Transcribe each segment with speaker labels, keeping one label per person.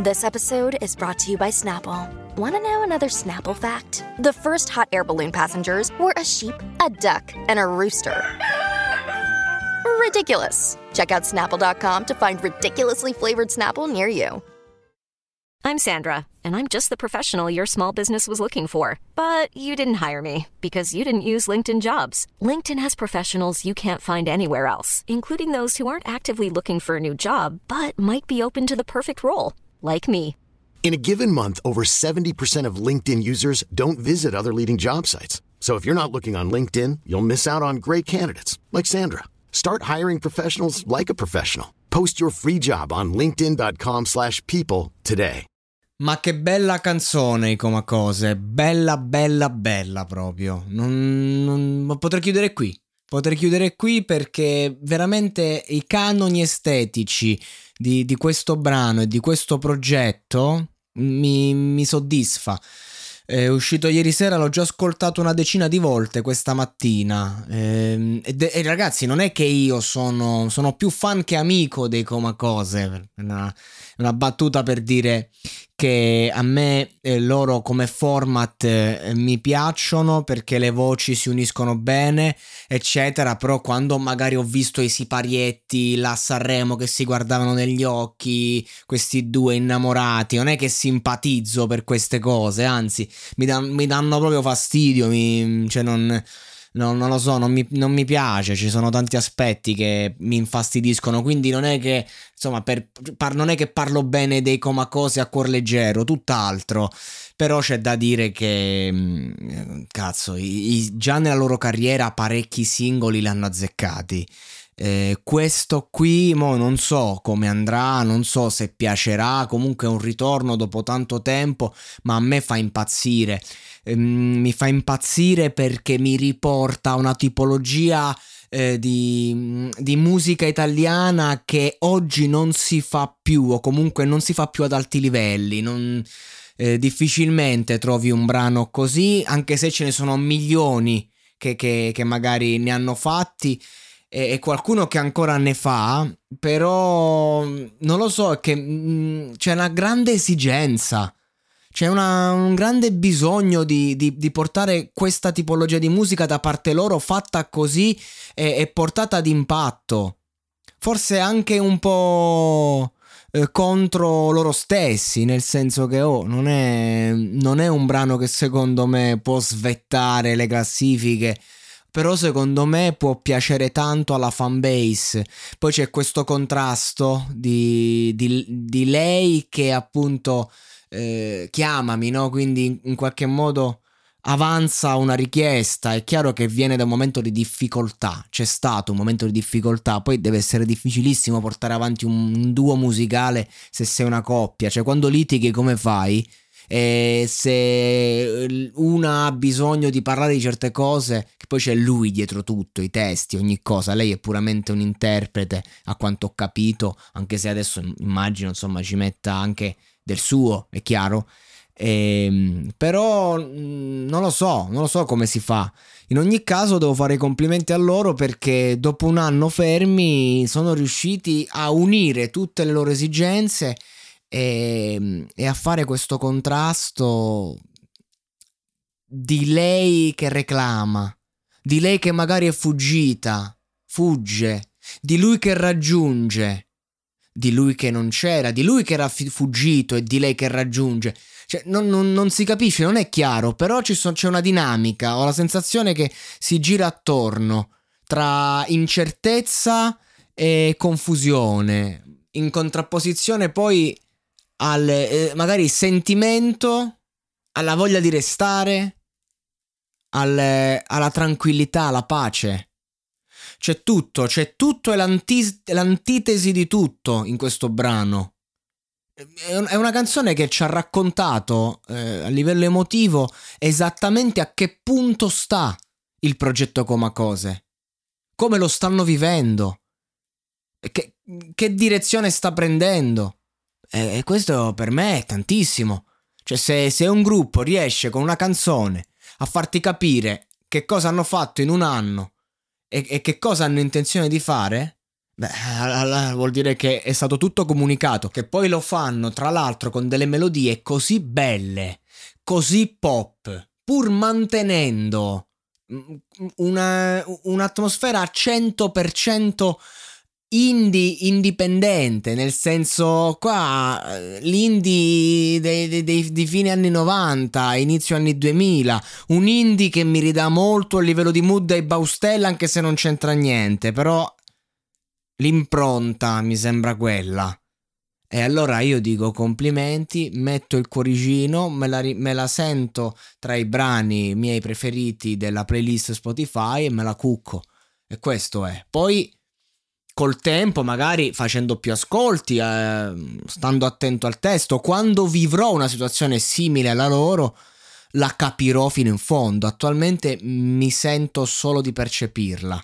Speaker 1: This episode is brought to you by Snapple. Want to know another Snapple fact? The first hot air balloon passengers were a sheep, a duck, and a rooster. Ridiculous. Check out snapple.com to find ridiculously flavored Snapple near you.
Speaker 2: I'm Sandra, and I'm just the professional your small business was looking for. But you didn't hire me because you didn't use LinkedIn jobs. LinkedIn has professionals you can't find anywhere else, including those who aren't actively looking for a new job but might be open to the perfect role, like me.
Speaker 3: In a given month, over 70% of LinkedIn users don't visit other leading job sites. So if you're not looking on LinkedIn, you'll miss out on great candidates like Sandra. Start hiring professionals like a professional. Post your free job on linkedin.com/people today.
Speaker 4: Ma che bella canzone, i Comacose. Bella, bella, bella proprio. Non, non, potrei chiudere qui. Potrei chiudere qui perché veramente i canoni estetici di, di questo brano e di questo progetto mi, mi soddisfa. È uscito ieri sera, l'ho già ascoltato una decina di volte questa mattina. E, e, e ragazzi, non è che io sono, sono, più fan che amico dei Coma Cose. Una, una battuta per dire che a me eh, loro come format eh, mi piacciono perché le voci si uniscono bene, eccetera, però quando magari ho visto i siparietti là a Sanremo che si guardavano negli occhi, questi due innamorati, non è che simpatizzo per queste cose, anzi mi, dan- mi danno proprio fastidio, mi, cioè non No, non lo so, non mi, non mi, piace, ci sono tanti aspetti che mi infastidiscono, quindi non è che, insomma, per, par, non è che parlo bene dei comacose a cuor leggero, tutt'altro, però c'è da dire che, mm, cazzo, i, i, già nella loro carriera parecchi singoli li hanno azzeccati. Eh, questo qui, mo non so come andrà, non so se piacerà, comunque è un ritorno dopo tanto tempo, ma a me fa impazzire. Ehm, mi fa impazzire perché mi riporta a una tipologia eh, di, di, musica italiana che oggi non si fa più o comunque non si fa più ad alti livelli. Non, eh, difficilmente trovi un brano così, anche se ce ne sono milioni che, che, che magari ne hanno fatti e, qualcuno che ancora ne fa, però non lo so, è che mh, mm, c'è una grande esigenza c'è una, un grande bisogno di, di, di, portare questa tipologia di musica da parte loro fatta così e, e portata ad impatto. Forse anche un po' eh, contro loro stessi, nel senso che oh, non, è, non è un brano che secondo me può svettare le classifiche però secondo me può piacere tanto alla fanbase. Poi c'è questo contrasto di, di, di lei che appunto eh, chiamami, no? Quindi in qualche modo avanza una richiesta, è chiaro che viene da un momento di difficoltà, c'è stato un momento di difficoltà, poi deve essere difficilissimo portare avanti un duo musicale se sei una coppia, cioè quando litighi come fai? E se una ha bisogno di parlare di certe cose, che poi c'è lui dietro tutto, i testi, ogni cosa, lei è puramente un interprete, a quanto ho capito, anche se adesso immagino insomma ci metta anche del suo, è chiaro. Ehm, però mm, non lo so, non lo so come si fa. In ogni caso devo fare i complimenti a loro perché dopo un anno fermi sono riusciti a unire tutte le loro esigenze e, e a fare questo contrasto di lei che reclama, di lei che magari è fuggita, fugge, di lui che raggiunge di lui che non c'era, di lui che era fuggito e di lei che raggiunge. Cioè, non, non, non si capisce, non è chiaro, però so, c'è una dinamica, ho la sensazione che si gira attorno tra incertezza e confusione, in contrapposizione poi al eh, magari sentimento, alla voglia di restare, al, alla tranquillità, alla pace. C'è tutto, c'è tutto e l'anti- l'antitesi di tutto in questo brano. è una canzone che ci ha raccontato eh, a livello emotivo esattamente a che punto sta il progetto Comacose, come lo stanno vivendo, che, che direzione sta prendendo. E, e, questo per me è tantissimo. Cioè, se, se un gruppo riesce con una canzone a farti capire che cosa hanno fatto in un anno e, e che cosa hanno intenzione di fare, beh, vuol dire che è stato tutto comunicato. Che poi lo fanno, tra l'altro, con delle melodie così belle, così pop, pur mantenendo una, un'atmosfera a 100% indie indipendente, nel senso qua l'indie dei, dei, dei, di fine anni 90, inizio anni 2000, un indie che mi ridà molto a livello di mood ai Baustella anche se non c'entra niente, però l'impronta mi sembra quella. E allora io dico complimenti, metto il cuoricino, me la, me la, sento tra i brani miei preferiti della playlist Spotify e me la cucco. E questo è. Poi col tempo, magari facendo più ascolti, eh, stando attento al testo, quando vivrò una situazione simile alla loro, la capirò fino in fondo. Attualmente mi sento solo di percepirla.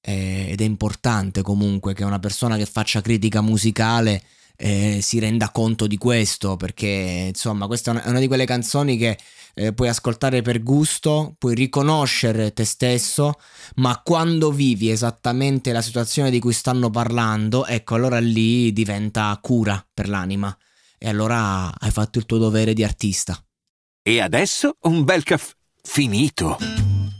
Speaker 4: Eh, ed è importante comunque che una persona che faccia critica musicale eh, si renda conto di questo, perché insomma questa è una, di quelle canzoni che eh, puoi ascoltare per gusto, puoi riconoscere te stesso, ma quando vivi esattamente la situazione di cui stanno parlando, ecco allora lì diventa cura per l'anima e allora hai fatto il tuo dovere di artista.
Speaker 5: E adesso un bel caffè finito.